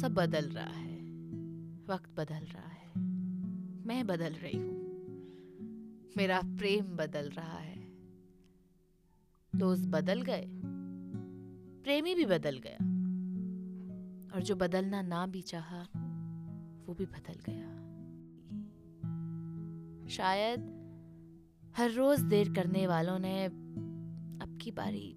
सब बदल रहा है। वक्त बदल रहा है। मैं बदल रही हूँ। मेरा प्रेम बदल रहा है। दोस्त बदल गए। प्रेमी भी बदल गया। और जो बदलना ना भी चाहा, वो भी बदल गया। शायद हर रोज देर करने वालों ने अब की बारी